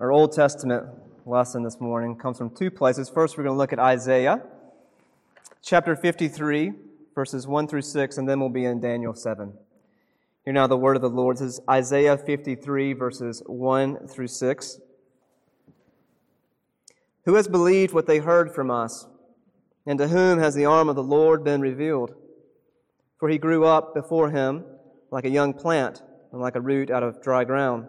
Our Old Testament lesson this morning comes from two places. First, we're going to look at Isaiah, chapter 53, verses 1 through 6, and then we'll be in Daniel 7. Hear now the word of the Lord. This is Isaiah 53, verses 1 through 6. Who has believed what they heard from us? And to whom has the arm of the Lord been revealed? For he grew up before him like a young plant and like a root out of dry ground.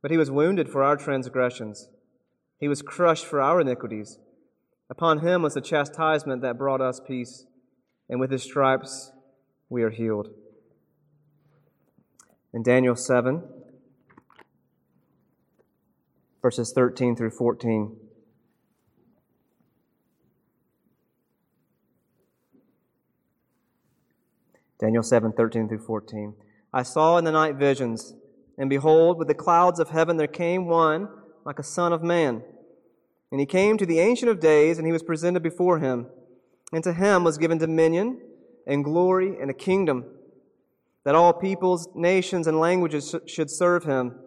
But he was wounded for our transgressions, he was crushed for our iniquities. Upon him was the chastisement that brought us peace, and with his stripes we are healed. In Daniel 7, verses 13 through 14. Daniel 7, 13 through 14. I saw in the night visions and behold, with the clouds of heaven there came one like a son of man. And he came to the Ancient of Days, and he was presented before him. And to him was given dominion and glory and a kingdom, that all peoples, nations, and languages should serve him.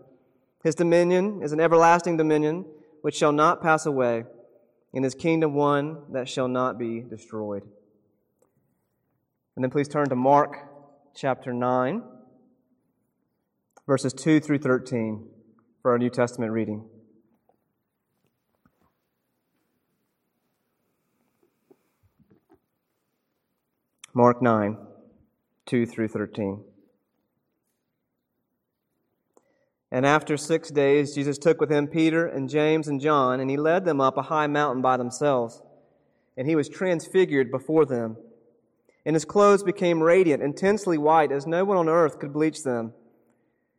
His dominion is an everlasting dominion which shall not pass away, and his kingdom one that shall not be destroyed. And then please turn to Mark chapter 9 verses 2 through 13 for our New Testament reading. Mark 9, 2 through 13. And after six days, Jesus took with him Peter and James and John, and he led them up a high mountain by themselves. And he was transfigured before them. And his clothes became radiant, intensely white, as no one on earth could bleach them.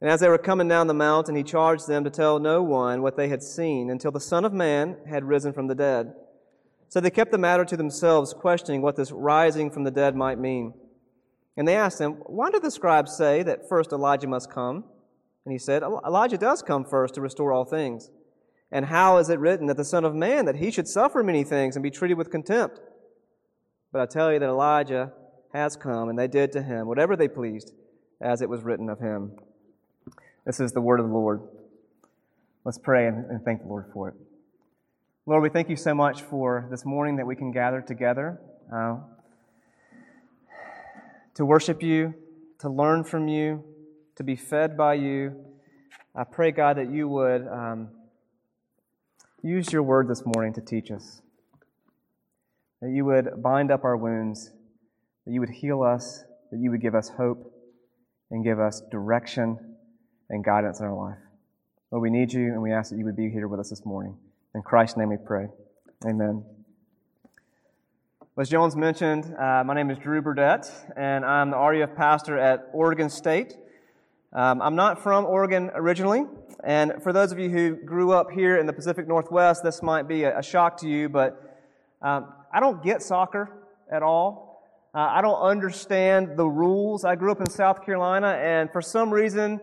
And as they were coming down the mountain, he charged them to tell no one what they had seen until the Son of Man had risen from the dead. So they kept the matter to themselves, questioning what this rising from the dead might mean. And they asked him, Why do the scribes say that first Elijah must come? And he said, Elijah does come first to restore all things. And how is it written that the Son of Man, that he should suffer many things and be treated with contempt? But I tell you that Elijah has come, and they did to him whatever they pleased, as it was written of him. This is the word of the Lord. Let's pray and, and thank the Lord for it. Lord, we thank you so much for this morning that we can gather together uh, to worship you, to learn from you, to be fed by you. I pray, God, that you would um, use your word this morning to teach us, that you would bind up our wounds, that you would heal us, that you would give us hope and give us direction and guidance in our life. Lord, we need you, and we ask that you would be here with us this morning. In Christ's name we pray. Amen. As Jones mentioned, uh, my name is Drew Burdett, and I'm the RUF pastor at Oregon State. Um, I'm not from Oregon originally, and for those of you who grew up here in the Pacific Northwest, this might be a, a shock to you, but um, I don't get soccer at all. Uh, I don't understand the rules. I grew up in South Carolina, and for some reason,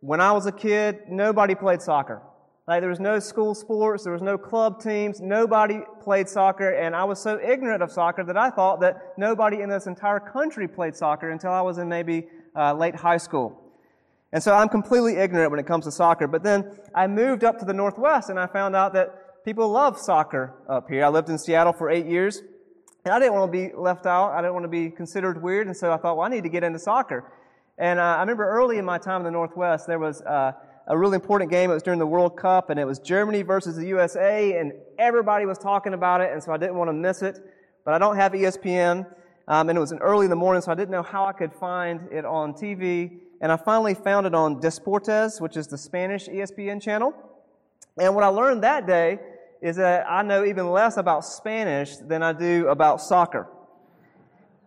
when I was a kid, nobody played soccer. Like there was no school sports, there was no club teams, nobody played soccer, and I was so ignorant of soccer that I thought that nobody in this entire country played soccer until I was in maybe uh, late high school. And so I'm completely ignorant when it comes to soccer. But then I moved up to the Northwest and I found out that people love soccer up here. I lived in Seattle for eight years, and I didn't want to be left out. I didn't want to be considered weird, and so I thought, well, I need to get into soccer. And uh, I remember early in my time in the Northwest, there was uh, a really important game. It was during the World Cup, and it was Germany versus the USA, and everybody was talking about it, and so I didn't want to miss it. But I don't have ESPN, um, and it was early in the morning, so I didn't know how I could find it on TV. And I finally found it on Deportes, which is the Spanish ESPN channel. And what I learned that day is that I know even less about Spanish than I do about soccer.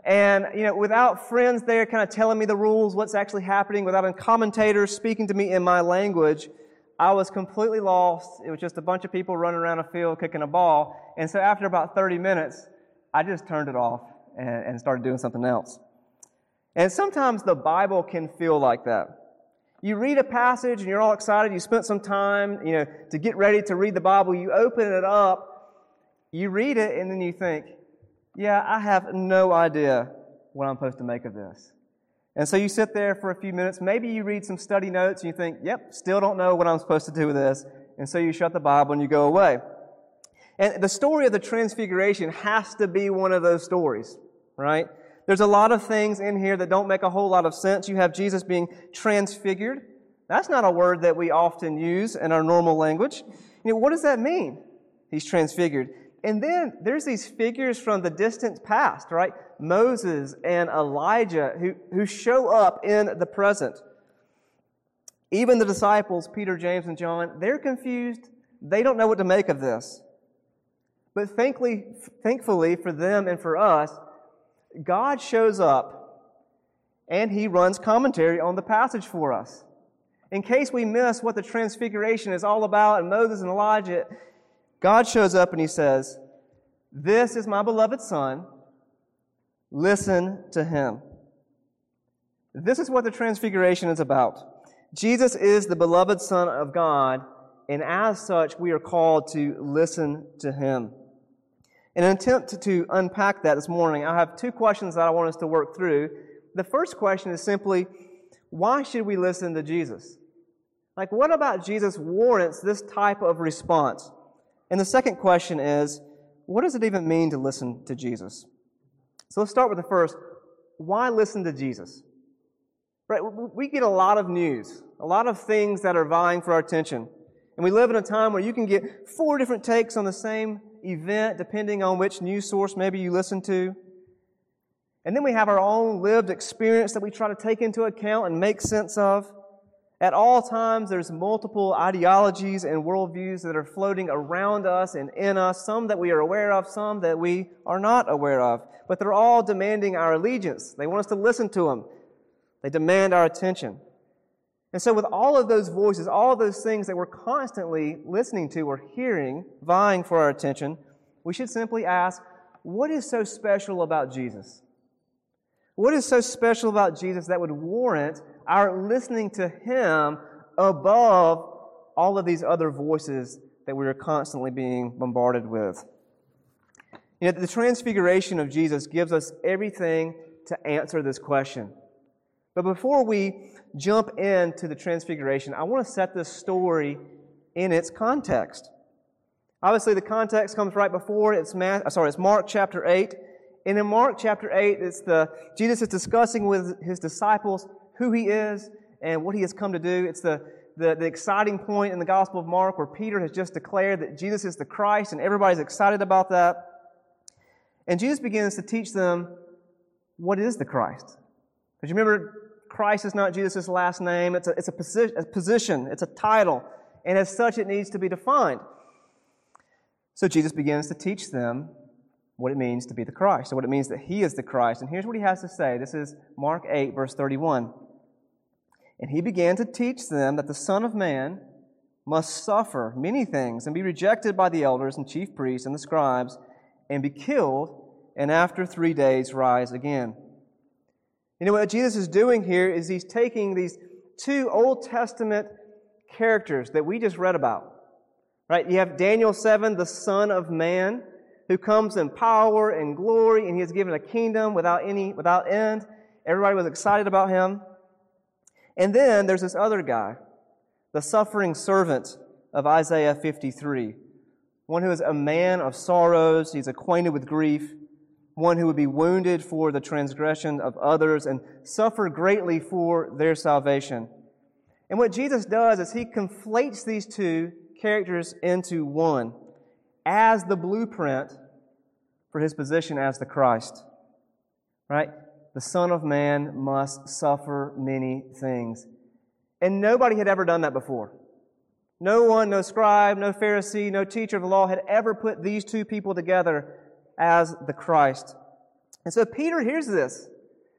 And, you know, without friends there kind of telling me the rules, what's actually happening, without commentators speaking to me in my language, I was completely lost. It was just a bunch of people running around a field kicking a ball. And so after about 30 minutes, I just turned it off and, and started doing something else. And sometimes the Bible can feel like that. You read a passage and you're all excited. You spent some time, you know, to get ready to read the Bible. You open it up, you read it, and then you think, yeah, I have no idea what I'm supposed to make of this. And so you sit there for a few minutes. Maybe you read some study notes and you think, yep, still don't know what I'm supposed to do with this. And so you shut the Bible and you go away. And the story of the Transfiguration has to be one of those stories, right? There's a lot of things in here that don't make a whole lot of sense. You have Jesus being transfigured. That's not a word that we often use in our normal language. You know, what does that mean? He's transfigured. And then there's these figures from the distant past, right? Moses and Elijah who, who show up in the present. Even the disciples, Peter, James, and John, they're confused. They don't know what to make of this. But thankfully, thankfully for them and for us, God shows up and he runs commentary on the passage for us. In case we miss what the transfiguration is all about and Moses and Elijah, God shows up and he says, This is my beloved Son. Listen to him. This is what the transfiguration is about. Jesus is the beloved Son of God, and as such, we are called to listen to him. In an attempt to unpack that this morning, I have two questions that I want us to work through. The first question is simply, why should we listen to Jesus? Like, what about Jesus warrants this type of response? And the second question is, what does it even mean to listen to Jesus? So let's start with the first. Why listen to Jesus? Right? We get a lot of news, a lot of things that are vying for our attention. And we live in a time where you can get four different takes on the same event depending on which news source maybe you listen to. And then we have our own lived experience that we try to take into account and make sense of. At all times, there's multiple ideologies and worldviews that are floating around us and in us, some that we are aware of, some that we are not aware of. But they're all demanding our allegiance. They want us to listen to them. They demand our attention. And so, with all of those voices, all of those things that we're constantly listening to or hearing, vying for our attention, we should simply ask, what is so special about Jesus? What is so special about Jesus that would warrant our listening to Him above all of these other voices that we are constantly being bombarded with. You know, the transfiguration of Jesus gives us everything to answer this question. But before we jump into the transfiguration, I want to set this story in its context. Obviously, the context comes right before it's Matt, uh, sorry, it's Mark chapter 8. And in Mark chapter 8, it's the Jesus is discussing with his disciples who he is and what he has come to do. It's the, the, the, exciting point in the Gospel of Mark where Peter has just declared that Jesus is the Christ, and everybody's excited about that. And Jesus begins to teach them what is the Christ. Because you remember, Christ is not Jesus' last name, it's, a, it's a, posi- a position, it's a title, and as such, it needs to be defined. So Jesus begins to teach them what it means to be the Christ, or what it means that he is the Christ. And here's what he has to say. This is Mark 8, verse 31. And he began to teach them that the Son of Man must suffer many things and be rejected by the elders and chief priests and the scribes and be killed and after three days rise again. You know what Jesus is doing here is he's taking these two Old Testament characters that we just read about. Right? You have Daniel 7, the Son of Man, who comes in power and glory, and he is given a kingdom without any without end. Everybody was excited about him. And then there's this other guy, the suffering servant of Isaiah 53, one who is a man of sorrows, he's acquainted with grief, one who would be wounded for the transgression of others and suffer greatly for their salvation. And what Jesus does is he conflates these two characters into one as the blueprint for his position as the Christ. Right? The Son of Man must suffer many things. And nobody had ever done that before. No one, no scribe, no Pharisee, no teacher of the law had ever put these two people together as the Christ. And so Peter hears this.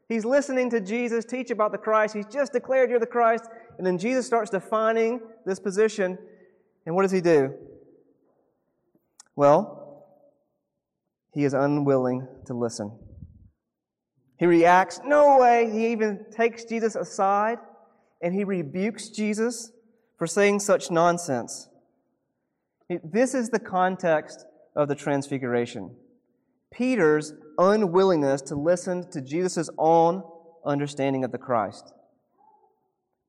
He's listening to Jesus teach about the Christ. He's just declared you're the Christ. And then Jesus starts defining this position. And what does he do? Well, he is unwilling to listen. He reacts, no way. He even takes Jesus aside and he rebukes Jesus for saying such nonsense. This is the context of the transfiguration. Peter's unwillingness to listen to Jesus' own understanding of the Christ.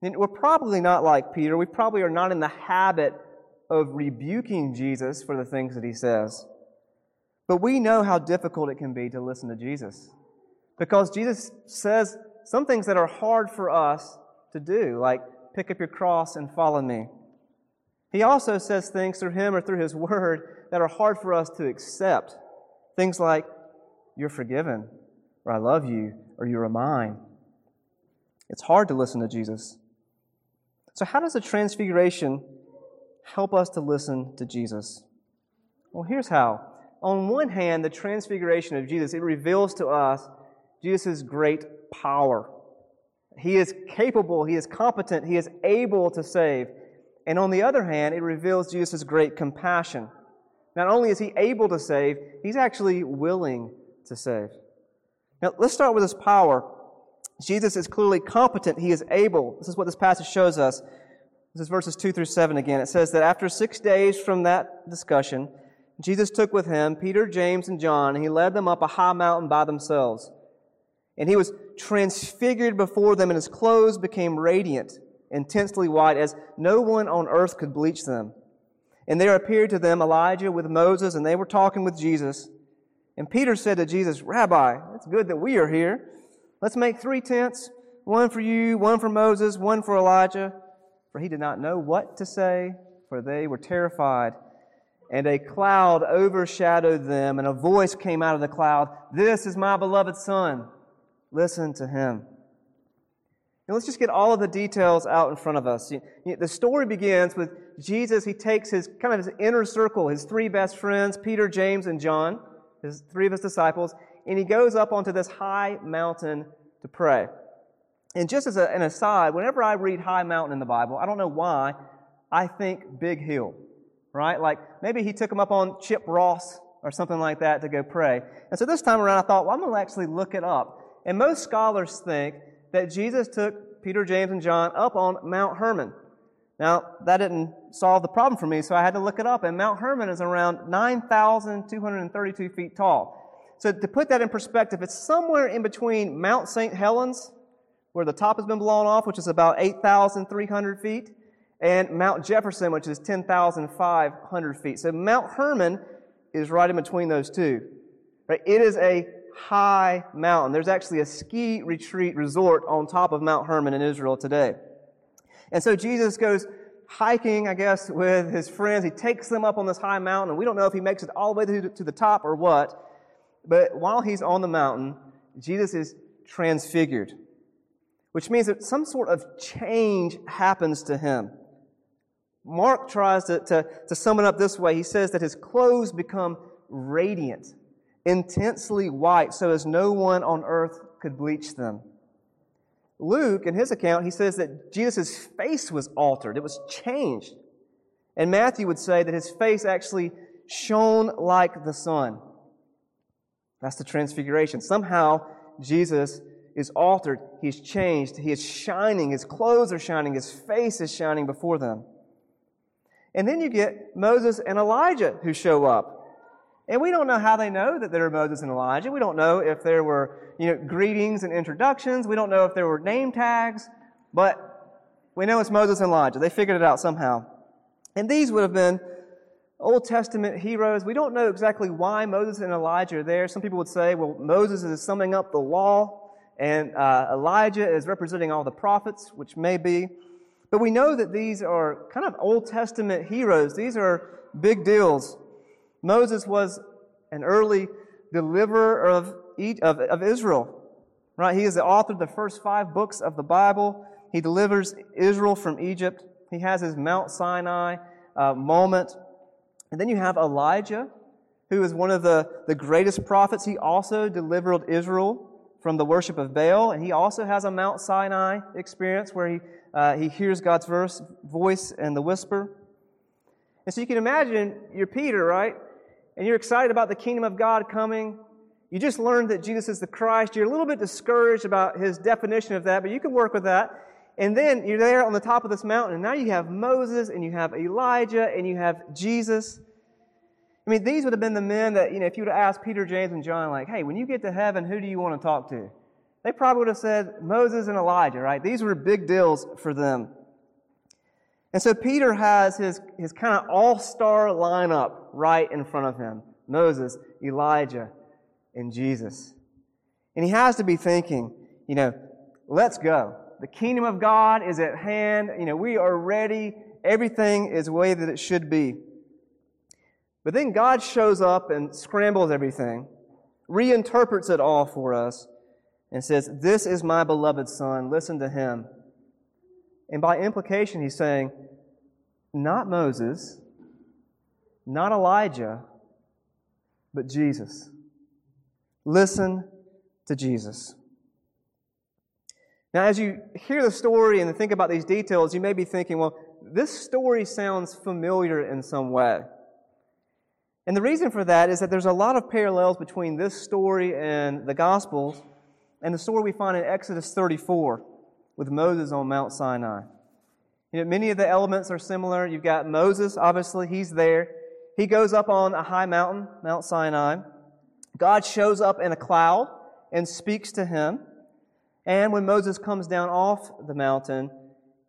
And we're probably not like Peter. We probably are not in the habit of rebuking Jesus for the things that he says. But we know how difficult it can be to listen to Jesus. Because Jesus says some things that are hard for us to do, like pick up your cross and follow me. He also says things through him or through his word that are hard for us to accept. Things like, you're forgiven, or I love you, or you are mine. It's hard to listen to Jesus. So, how does the transfiguration help us to listen to Jesus? Well, here's how. On one hand, the transfiguration of Jesus, it reveals to us Jesus' great power. He is capable, he is competent, he is able to save. And on the other hand, it reveals Jesus' great compassion. Not only is he able to save, he's actually willing to save. Now, let's start with his power. Jesus is clearly competent. He is able. This is what this passage shows us. This is verses 2 through 7 again. It says that after six days from that discussion, Jesus took with him Peter, James, and John, and he led them up a high mountain by themselves. And he was transfigured before them, and his clothes became radiant, intensely white, as no one on earth could bleach them. And there appeared to them Elijah with Moses, and they were talking with Jesus. And Peter said to Jesus, Rabbi, it's good that we are here. Let's make three tents one for you, one for Moses, one for Elijah. For he did not know what to say, for they were terrified. And a cloud overshadowed them, and a voice came out of the cloud This is my beloved Son. Listen to him. Now let's just get all of the details out in front of us. The story begins with Jesus. He takes his kind of his inner circle, his three best friends, Peter, James, and John his three of his disciples, and he goes up onto this high mountain to pray. And just as a, an aside, whenever I read high mountain in the Bible, I don't know why, I think big hill, right? Like maybe he took him up on Chip Ross or something like that to go pray. And so this time around, I thought, well, I'm going to actually look it up. And most scholars think that Jesus took Peter, James, and John up on Mount Hermon. Now, that didn't solve the problem for me, so I had to look it up, and Mount Hermon is around 9,232 feet tall. So, to put that in perspective, it's somewhere in between Mount St. Helens, where the top has been blown off, which is about 8,300 feet, and Mount Jefferson, which is 10,500 feet. So, Mount Hermon is right in between those two. It is a high mountain. There's actually a ski retreat resort on top of Mount Hermon in Israel today. And so Jesus goes hiking, I guess, with his friends. He takes them up on this high mountain, we don't know if he makes it all the way to the top or what. But while he's on the mountain, Jesus is transfigured, which means that some sort of change happens to him. Mark tries to, to, to sum it up this way. He says that his clothes become radiant, intensely white, so as no one on earth could bleach them. Luke, in his account, he says that Jesus' face was altered, it was changed. And Matthew would say that his face actually shone like the sun. That's the transfiguration. Somehow, Jesus is altered. He's changed. He is shining. His clothes are shining. His face is shining before them. And then you get Moses and Elijah who show up. And we don't know how they know that there are Moses and Elijah. We don't know if there were, you know, greetings and introductions. We don't know if there were name tags, but we know it's Moses and Elijah. They figured it out somehow. And these would have been Old Testament heroes. We don't know exactly why Moses and Elijah are there. Some people would say, well, Moses is summing up the law, and uh, Elijah is representing all the prophets, which may be. But we know that these are kind of Old Testament heroes. These are big deals. Moses was an early deliverer of, of, of Israel. Right? He is the author of the first five books of the Bible. He delivers Israel from Egypt. He has his Mount Sinai uh, moment. And then you have Elijah, who is one of the, the greatest prophets. He also delivered Israel from the worship of Baal, and he also has a Mount Sinai experience where he, uh, he hears God's verse, voice and the whisper. And so you can imagine you're Peter, right? And you're excited about the kingdom of God coming. You just learned that Jesus is the Christ. You're a little bit discouraged about his definition of that, but you can work with that. And then you're there on the top of this mountain, and now you have Moses, and you have Elijah, and you have Jesus. I mean, these would have been the men that, you know, if you would have asked Peter, James, and John, like, hey, when you get to heaven, who do you want to talk to? They probably would have said Moses and Elijah, right? These were big deals for them. And so Peter has his, his kind of all star lineup right in front of him Moses, Elijah, and Jesus. And he has to be thinking, you know, let's go. The kingdom of God is at hand. You know, we are ready. Everything is the way that it should be. But then God shows up and scrambles everything, reinterprets it all for us, and says, This is my beloved Son. Listen to him. And by implication, he's saying, Not Moses, not Elijah, but Jesus. Listen to Jesus. Now, as you hear the story and think about these details, you may be thinking, well, this story sounds familiar in some way. And the reason for that is that there's a lot of parallels between this story and the Gospels and the story we find in Exodus 34 with Moses on Mount Sinai. You know, many of the elements are similar. You've got Moses, obviously, he's there. He goes up on a high mountain, Mount Sinai. God shows up in a cloud and speaks to him. And when Moses comes down off the mountain,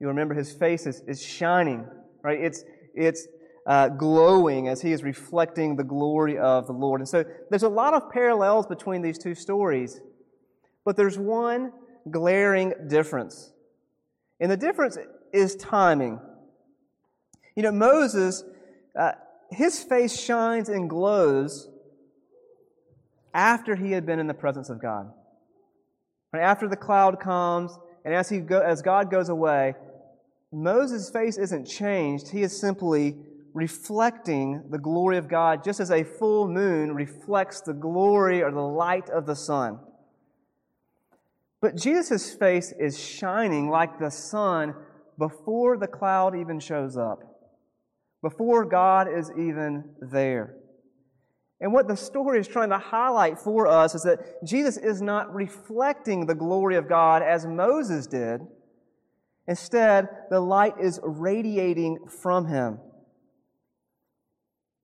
you remember his face is, is shining, right? It's, it's uh, glowing as he is reflecting the glory of the Lord. And so there's a lot of parallels between these two stories, but there's one glaring difference. And the difference is timing. You know, Moses, uh, his face shines and glows after he had been in the presence of God. Right? After the cloud comes, and as, he go, as God goes away, Moses' face isn't changed. He is simply reflecting the glory of God, just as a full moon reflects the glory or the light of the sun. But Jesus' face is shining like the sun before the cloud even shows up, before God is even there. And what the story is trying to highlight for us is that Jesus is not reflecting the glory of God as Moses did. Instead, the light is radiating from him.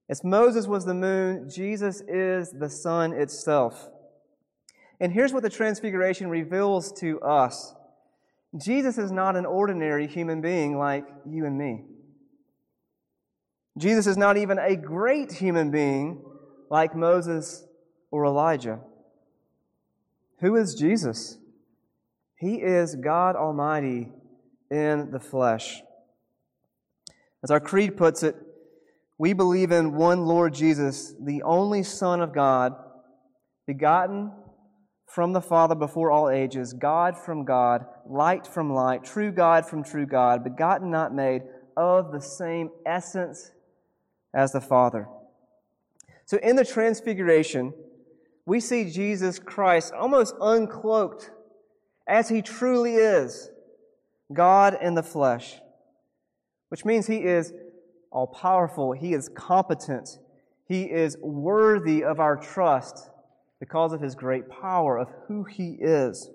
As Moses was the moon, Jesus is the sun itself. And here's what the Transfiguration reveals to us Jesus is not an ordinary human being like you and me. Jesus is not even a great human being like Moses or Elijah. Who is Jesus? He is God Almighty in the flesh. As our creed puts it, we believe in one Lord Jesus, the only Son of God, begotten from the Father before all ages, God from God, light from light, true God from true God, begotten, not made, of the same essence as the Father. So in the Transfiguration, we see Jesus Christ almost uncloaked as he truly is God in the flesh, which means he is all powerful, He is competent, He is worthy of our trust because of His great power, of who He is.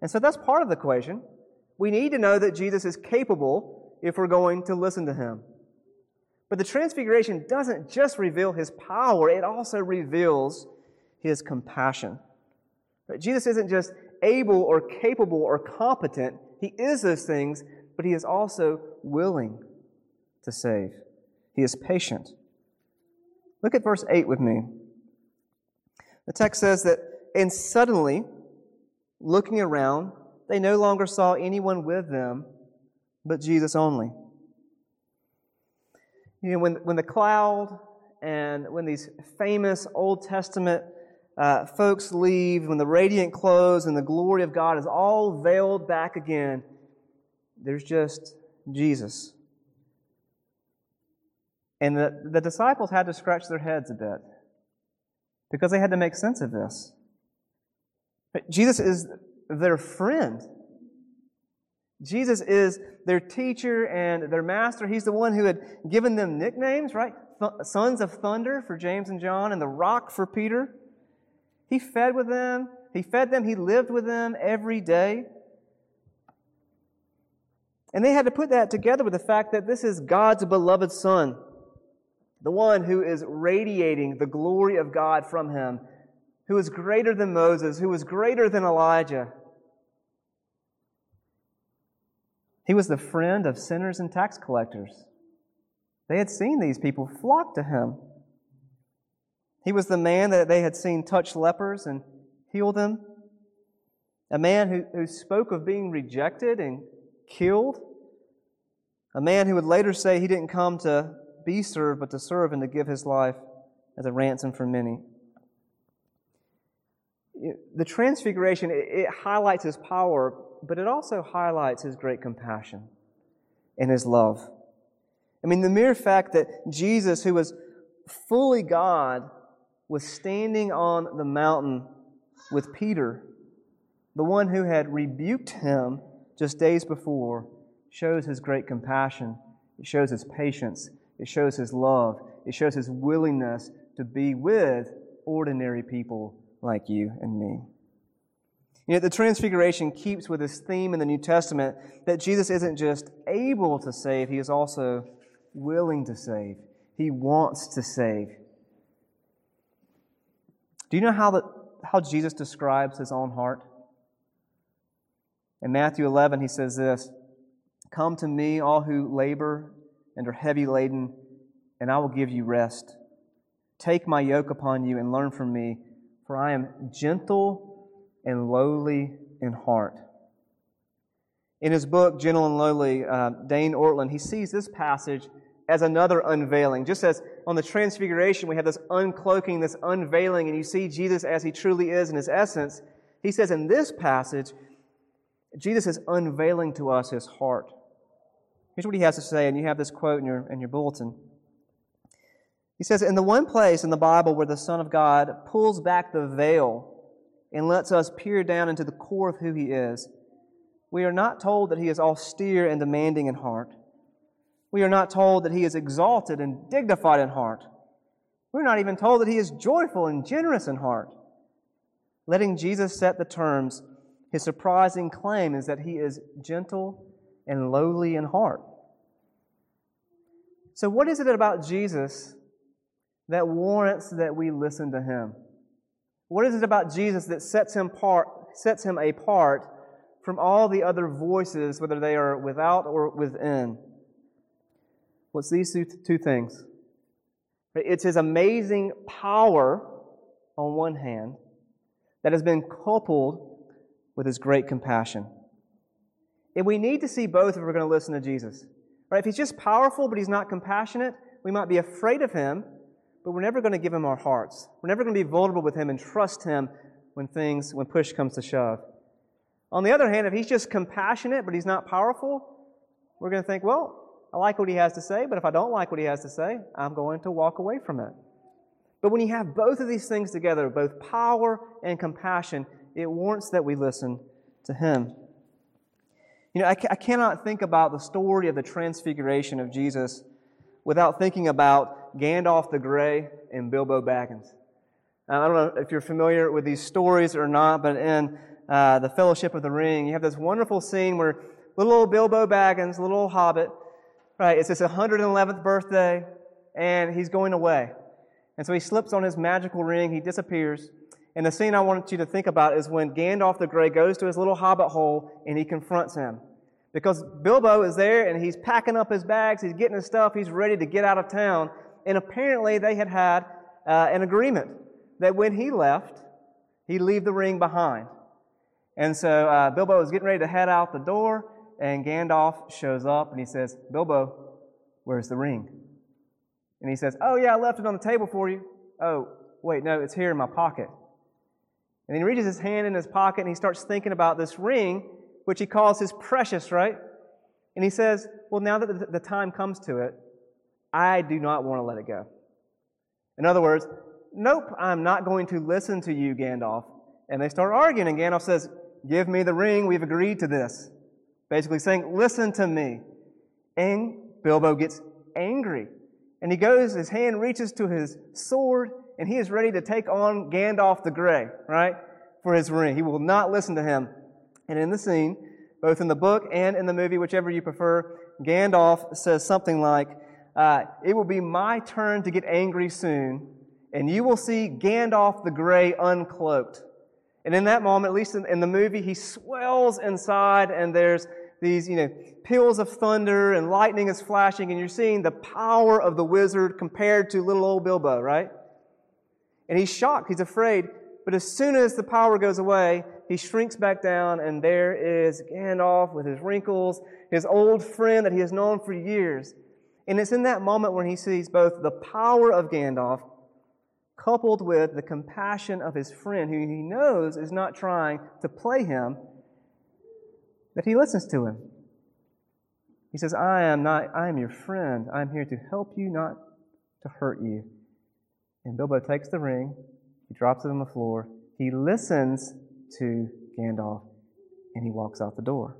And so that's part of the equation. We need to know that Jesus is capable if we're going to listen to Him. But the Transfiguration doesn't just reveal His power, it also reveals His compassion. Jesus isn't just able or capable or competent, He is those things, but He is also willing to save. He is patient. Look at verse 8 with me. The text says that, and suddenly, looking around, they no longer saw anyone with them, but Jesus only. You know, when, when the cloud and when these famous Old Testament uh, folks leave, when the radiant clothes and the glory of God is all veiled back again, there's just Jesus. And the, the disciples had to scratch their heads a bit because they had to make sense of this. But Jesus is their friend. Jesus is their teacher and their master. He's the one who had given them nicknames, right? Th- Sons of Thunder for James and John, and the Rock for Peter. He fed with them. He fed them. He lived with them every day. And they had to put that together with the fact that this is God's beloved Son, the one who is radiating the glory of God from him, who is greater than Moses, who is greater than Elijah. He was the friend of sinners and tax collectors. They had seen these people flock to him. He was the man that they had seen touch lepers and heal them. A man who, who spoke of being rejected and killed. A man who would later say he didn't come to be served, but to serve and to give his life as a ransom for many. The transfiguration, it highlights his power, but it also highlights his great compassion and his love. I mean, the mere fact that Jesus, who was fully God, was standing on the mountain with Peter, the one who had rebuked him just days before, shows his great compassion. It shows his patience. It shows his love. It shows his willingness to be with ordinary people like you and me. You know, the Transfiguration keeps with this theme in the New Testament that Jesus isn't just able to save, he is also willing to save. He wants to save. Do you know how, the, how Jesus describes his own heart? In Matthew 11, he says this Come to me, all who labor and are heavy laden, and I will give you rest. Take my yoke upon you and learn from me, for I am gentle and lowly in heart. In his book, Gentle and Lowly, uh, Dane Ortlund, he sees this passage as another unveiling. Just as on the Transfiguration, we have this uncloaking, this unveiling, and you see Jesus as he truly is in his essence. He says in this passage, Jesus is unveiling to us his heart. Here's what he has to say, and you have this quote in your, in your bulletin. He says, In the one place in the Bible where the Son of God pulls back the veil and lets us peer down into the core of who he is, we are not told that he is austere and demanding in heart. We are not told that he is exalted and dignified in heart. We're not even told that he is joyful and generous in heart. Letting Jesus set the terms, his surprising claim is that he is gentle and lowly in heart. So, what is it about Jesus that warrants that we listen to him? What is it about Jesus that sets him, part, sets him apart from all the other voices, whether they are without or within? What's these two, two things? It's his amazing power on one hand that has been coupled with his great compassion. And we need to see both if we're going to listen to Jesus. Right? If he's just powerful but he's not compassionate, we might be afraid of him, but we're never going to give him our hearts. We're never going to be vulnerable with him and trust him when things, when push comes to shove. On the other hand, if he's just compassionate but he's not powerful, we're going to think, well, I like what he has to say, but if I don't like what he has to say, I'm going to walk away from it. But when you have both of these things together, both power and compassion, it warrants that we listen to him. You know, I, I cannot think about the story of the transfiguration of Jesus without thinking about Gandalf the Grey and Bilbo Baggins. I don't know if you're familiar with these stories or not, but in uh, the Fellowship of the Ring, you have this wonderful scene where little old Bilbo Baggins, little old hobbit, right, it's his 111th birthday, and he's going away. And so he slips on his magical ring, he disappears. And the scene I want you to think about is when Gandalf the Grey goes to his little hobbit hole and he confronts him. Because Bilbo is there and he's packing up his bags, he's getting his stuff, he's ready to get out of town. And apparently they had had uh, an agreement that when he left, he'd leave the ring behind. And so uh, Bilbo is getting ready to head out the door, and Gandalf shows up and he says, Bilbo, where's the ring? And he says, Oh, yeah, I left it on the table for you. Oh, wait, no, it's here in my pocket. And he reaches his hand in his pocket and he starts thinking about this ring, which he calls his precious, right? And he says, Well, now that the time comes to it, I do not want to let it go. In other words, nope, I'm not going to listen to you, Gandalf. And they start arguing, and Gandalf says, Give me the ring, we've agreed to this. Basically saying, Listen to me. And Bilbo gets angry. And he goes, his hand reaches to his sword, and he is ready to take on Gandalf the Grey, right? For his ring. He will not listen to him. And in the scene, both in the book and in the movie, whichever you prefer, Gandalf says something like, uh, It will be my turn to get angry soon, and you will see Gandalf the Grey uncloaked. And in that moment, at least in, in the movie, he swells inside, and there's these, you know, peals of thunder and lightning is flashing, and you're seeing the power of the wizard compared to little old Bilbo, right? And he's shocked, he's afraid, but as soon as the power goes away, he shrinks back down, and there is Gandalf with his wrinkles, his old friend that he has known for years. And it's in that moment when he sees both the power of Gandalf coupled with the compassion of his friend, who he knows is not trying to play him, that he listens to him. He says, I am not, I am your friend. I am here to help you, not to hurt you. And Bilbo takes the ring, he drops it on the floor, he listens to Gandalf, and he walks out the door.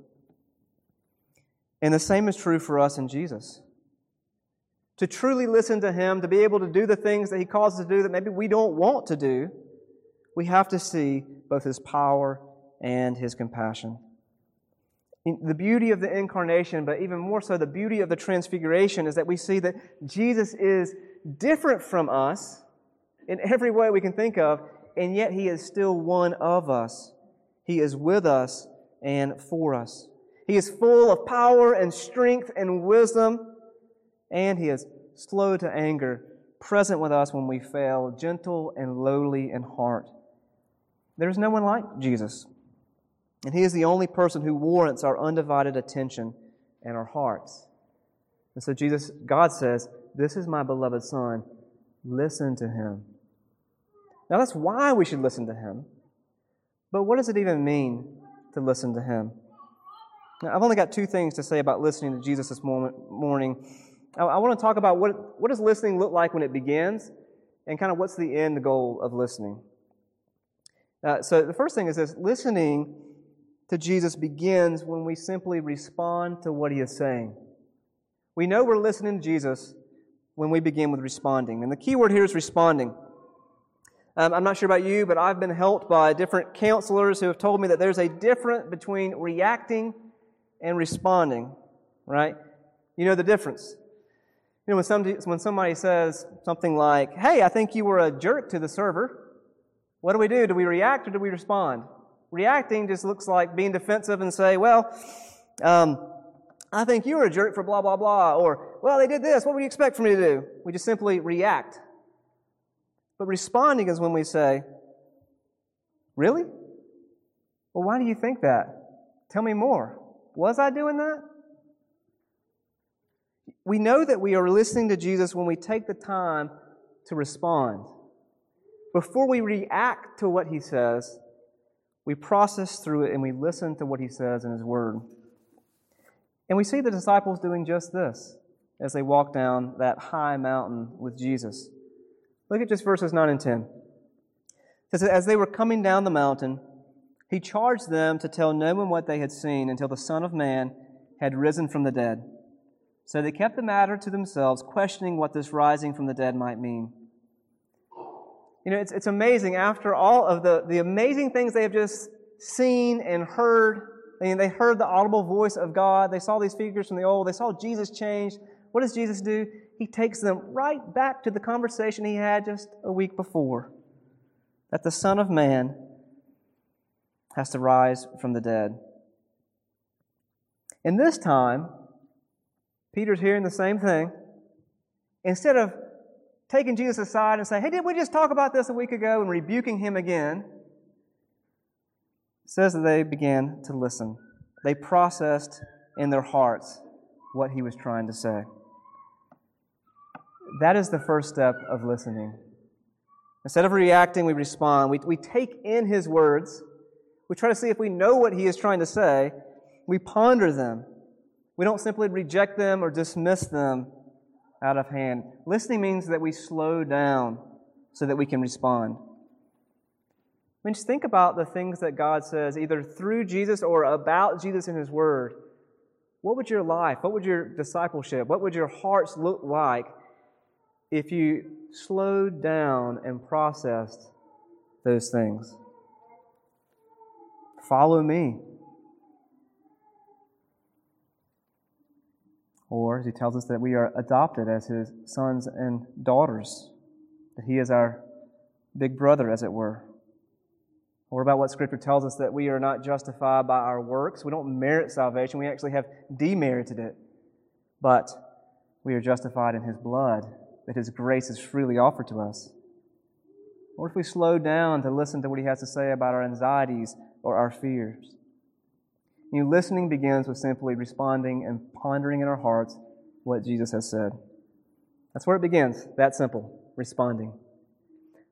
And the same is true for us in Jesus. To truly listen to Him, to be able to do the things that He calls us to do that maybe we don't want to do, we have to see both His power and His compassion. The beauty of the incarnation, but even more so, the beauty of the transfiguration, is that we see that Jesus is different from us in every way we can think of, and yet He is still one of us. He is with us and for us. He is full of power and strength and wisdom, and He is slow to anger, present with us when we fail, gentle and lowly in heart. There is no one like Jesus. And He is the only person who warrants our undivided attention and our hearts. And so Jesus, God says, This is my beloved Son. Listen to Him. Now that's why we should listen to Him. But what does it even mean to listen to Him? Now, I've only got two things to say about listening to Jesus this morning. I, want to talk about what, what does listening look like when it begins, and kind of what's the end goal of listening. Uh, so the first thing is this listening to Jesus begins when we simply respond to what he is saying. We know we're listening to Jesus when we begin with responding. And the key word here is responding. Um, I'm not sure about you, but I've been helped by different counselors who have told me that there's a difference between reacting and responding, right? You know the difference. You know, when somebody, when somebody says something like, Hey, I think you were a jerk to the server, what do we do? Do we react or do we respond? Reacting just looks like being defensive and say, well, um, I think you were a jerk for blah, blah, blah. Or, well, they did this. What would you expect from me to do? We just simply react. But responding is when we say, really? Well, why do you think that? Tell me more. Was I doing that? We know that we are listening to Jesus when we take the time to respond. Before we react to what he says, we process through it and we listen to what he says in his word. And we see the disciples doing just this as they walk down that high mountain with Jesus. Look at just verses 9 and 10. It says, As they were coming down the mountain, he charged them to tell no one what they had seen until the Son of Man had risen from the dead. So they kept the matter to themselves, questioning what this rising from the dead might mean. You know, it's, it's amazing after all of the, the amazing things they have just seen and heard. I mean, they heard the audible voice of God. They saw these figures from the old. They saw Jesus change. What does Jesus do? He takes them right back to the conversation he had just a week before that the Son of Man has to rise from the dead. And this time, Peter's hearing the same thing. Instead of taking Jesus aside and saying, Hey, did we just talk about this a week ago? and rebuking him again, says that they began to listen. They processed in their hearts what he was trying to say. That is the first step of listening. Instead of reacting, we respond. We, we take in his words. We try to see if we know what he is trying to say. We ponder them. We don't simply reject them or dismiss them out of hand. Listening means that we slow down so that we can respond. I mean, just think about the things that God says, either through Jesus or about Jesus in His Word. What would your life, what would your discipleship, what would your hearts look like if you slowed down and processed those things? Follow me. Or, as he tells us, that we are adopted as his sons and daughters, that he is our big brother, as it were. Or about what Scripture tells us that we are not justified by our works. We don't merit salvation, we actually have demerited it. But we are justified in his blood, that his grace is freely offered to us. Or if we slow down to listen to what he has to say about our anxieties or our fears. You know, listening begins with simply responding and pondering in our hearts what Jesus has said. That's where it begins. That simple. Responding.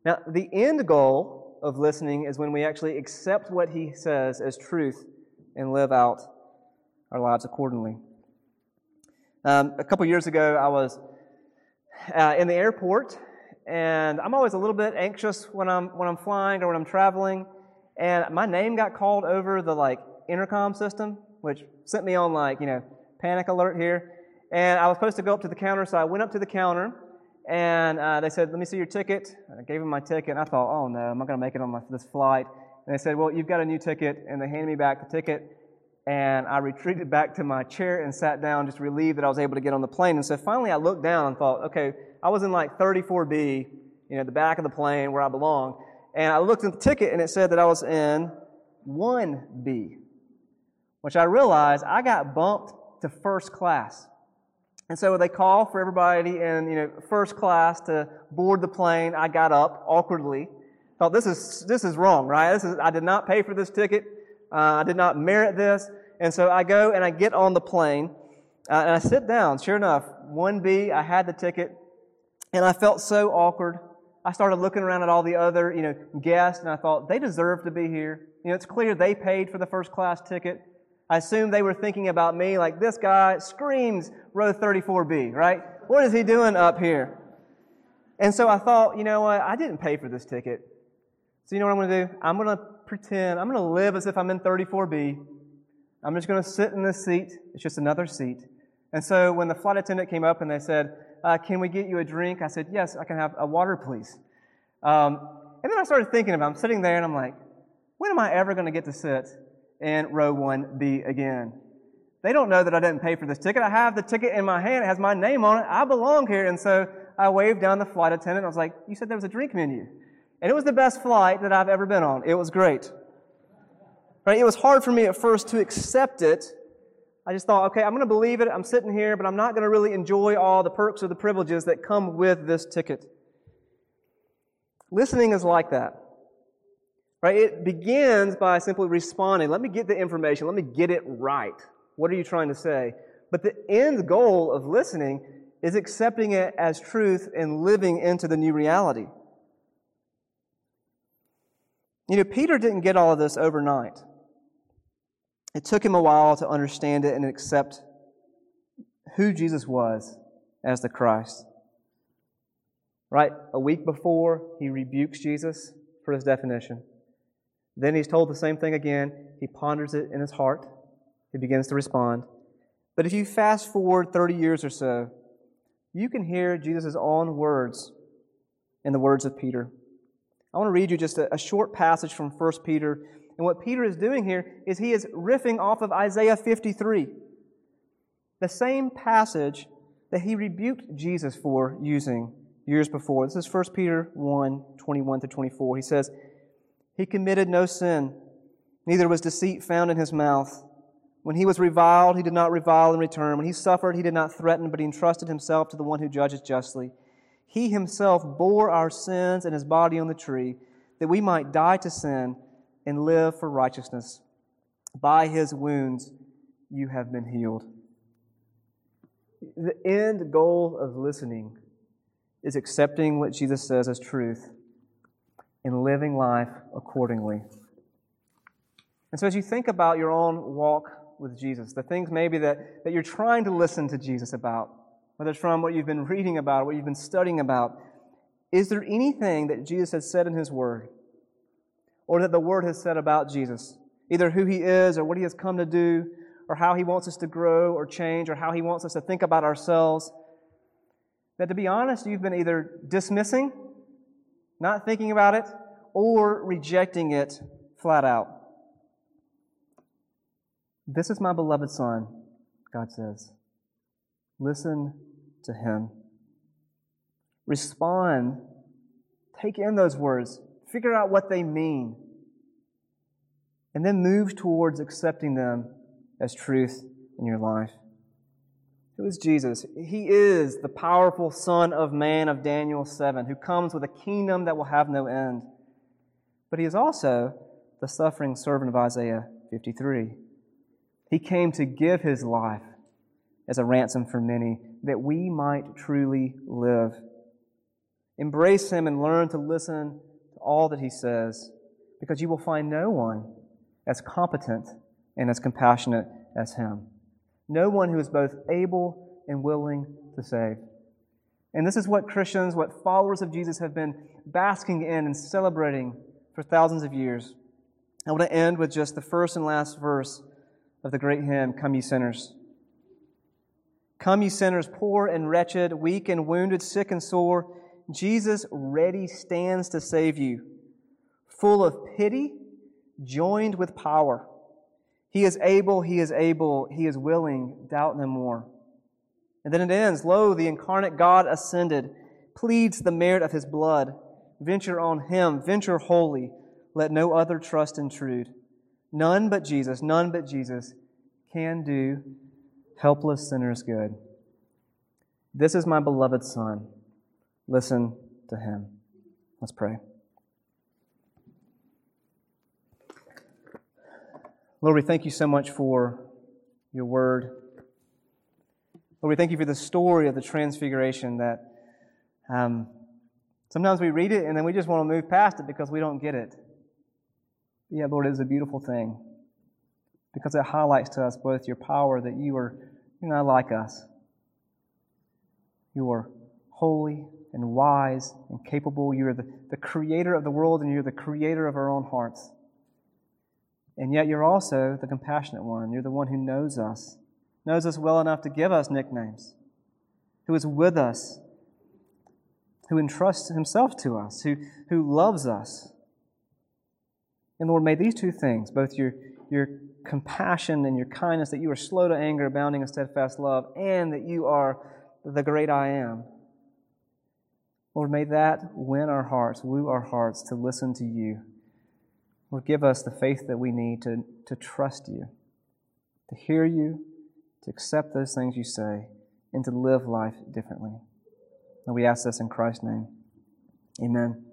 Now, the end goal of listening is when we actually accept what he says as truth and live out our lives accordingly. Um, a couple years ago, I was uh, in the airport, and I'm always a little bit anxious when I'm when I'm flying or when I'm traveling. And my name got called over the like intercom system, which sent me on like, you know, panic alert here. And I was supposed to go up to the counter, so I went up to the counter, and uh, they said, "Let me see your ticket." I gave them my ticket, and I thought, "Oh no, I'm not going to make it on my, this flight." And they said, "Well, you've got a new ticket," and they handed me back the ticket. And I retreated back to my chair and sat down, just relieved that I was able to get on the plane. And so finally, I looked down and thought, "Okay, I was in like 34B, you know, the back of the plane where I belong." And I looked at the ticket, and it said that I was in 1B which I realized I got bumped to first class. And so they call for everybody in you know first class to board the plane. I got up awkwardly. Thought this is this is wrong, right? This is I did not pay for this ticket. Uh, I did not merit this. And so I go and I get on the plane uh, and I sit down. Sure enough, 1B, I had the ticket and I felt so awkward. I started looking around at all the other, you know, guests and I thought they deserve to be here. You know, it's clear they paid for the first class ticket. I assume they were thinking about me like this guy screams row 34B, right? What is he doing up here? And so I thought, you know what? I didn't pay for this ticket. So you know what I'm going to do? I'm going to pretend, I'm going to live as if I'm in 34B. I'm just going to sit in this seat. It's just another seat. And so when the flight attendant came up and they said, uh, Can we get you a drink? I said, Yes, I can have a water, please. Um, and then I started thinking about it. I'm sitting there and I'm like, When am I ever going to get to sit in row 1B again. They don't know that I didn't pay for this ticket. I have the ticket in my hand. It has my name on it. I belong here. And so I waved down the flight attendant. I was like, You said there was a drink menu. And it was the best flight that I've ever been on. It was great. Right? It was hard for me at first to accept it. I just thought, okay, I'm going to believe it. I'm sitting here, but I'm not going to really enjoy all the perks or the privileges that come with this ticket. Listening is like that. Right? It begins by simply responding. Let me get the information. Let me get it right. What are you trying to say? But the end goal of listening is accepting it as truth and living into the new reality. You know, Peter didn't get all of this overnight. It took him a while to understand it and accept who Jesus was as the Christ. Right? A week before, he rebukes Jesus for his definition. Then he's told the same thing again. He ponders it in his heart. He begins to respond. But if you fast forward 30 years or so, you can hear Jesus' own words in the words of Peter. I want to read you just a, a short passage from 1 Peter. And what Peter is doing here is he is riffing off of Isaiah 53, the same passage that he rebuked Jesus for using years before. This is 1 Peter 1 21 to 24. He says, he committed no sin, neither was deceit found in his mouth. When he was reviled, he did not revile in return. When he suffered, he did not threaten, but he entrusted himself to the one who judges justly. He himself bore our sins in his body on the tree, that we might die to sin and live for righteousness. By his wounds you have been healed. The end goal of listening is accepting what Jesus says as truth and living life accordingly. And so, as you think about your own walk with Jesus, the things maybe that, that you're trying to listen to Jesus about, whether it's from what you've been reading about, what you've been studying about, is there anything that Jesus has said in His Word, or that the Word has said about Jesus, either who He is, or what He has come to do, or how He wants us to grow or change, or how He wants us to think about ourselves, that to be honest, you've been either dismissing, not thinking about it, or rejecting it flat out? This is my beloved Son, God says. Listen to him. Respond. Take in those words. Figure out what they mean. And then move towards accepting them as truth in your life. Who is Jesus? He is the powerful Son of Man of Daniel 7, who comes with a kingdom that will have no end. But he is also the suffering servant of Isaiah 53. He came to give his life as a ransom for many, that we might truly live. Embrace him and learn to listen to all that he says, because you will find no one as competent and as compassionate as him. No one who is both able and willing to save. And this is what Christians, what followers of Jesus have been basking in and celebrating for thousands of years. I want to end with just the first and last verse of the great hymn, Come Ye Sinners. Come, ye sinners, poor and wretched, weak and wounded, sick and sore. Jesus ready stands to save you, full of pity, joined with power. He is able, he is able, he is willing, doubt no more. And then it ends Lo, the incarnate God ascended, pleads the merit of his blood. Venture on him, venture wholly, let no other trust intrude. None but Jesus, none but Jesus can do helpless sinners good. This is my beloved Son. Listen to him. Let's pray. Lord, we thank you so much for your word. Lord, we thank you for the story of the transfiguration that um, sometimes we read it and then we just want to move past it because we don't get it. Yeah, Lord, it is a beautiful thing because it highlights to us both your power that you are you're not like us. You are holy and wise and capable. You are the, the creator of the world and you're the creator of our own hearts. And yet you're also the compassionate one. You're the one who knows us, knows us well enough to give us nicknames, who is with us, who entrusts himself to us, who, who loves us. And Lord, may these two things, both your, your compassion and your kindness, that you are slow to anger, abounding in steadfast love, and that you are the great I am. Lord, may that win our hearts, woo our hearts to listen to you. Lord, give us the faith that we need to, to trust you, to hear you, to accept those things you say, and to live life differently. And we ask this in Christ's name. Amen.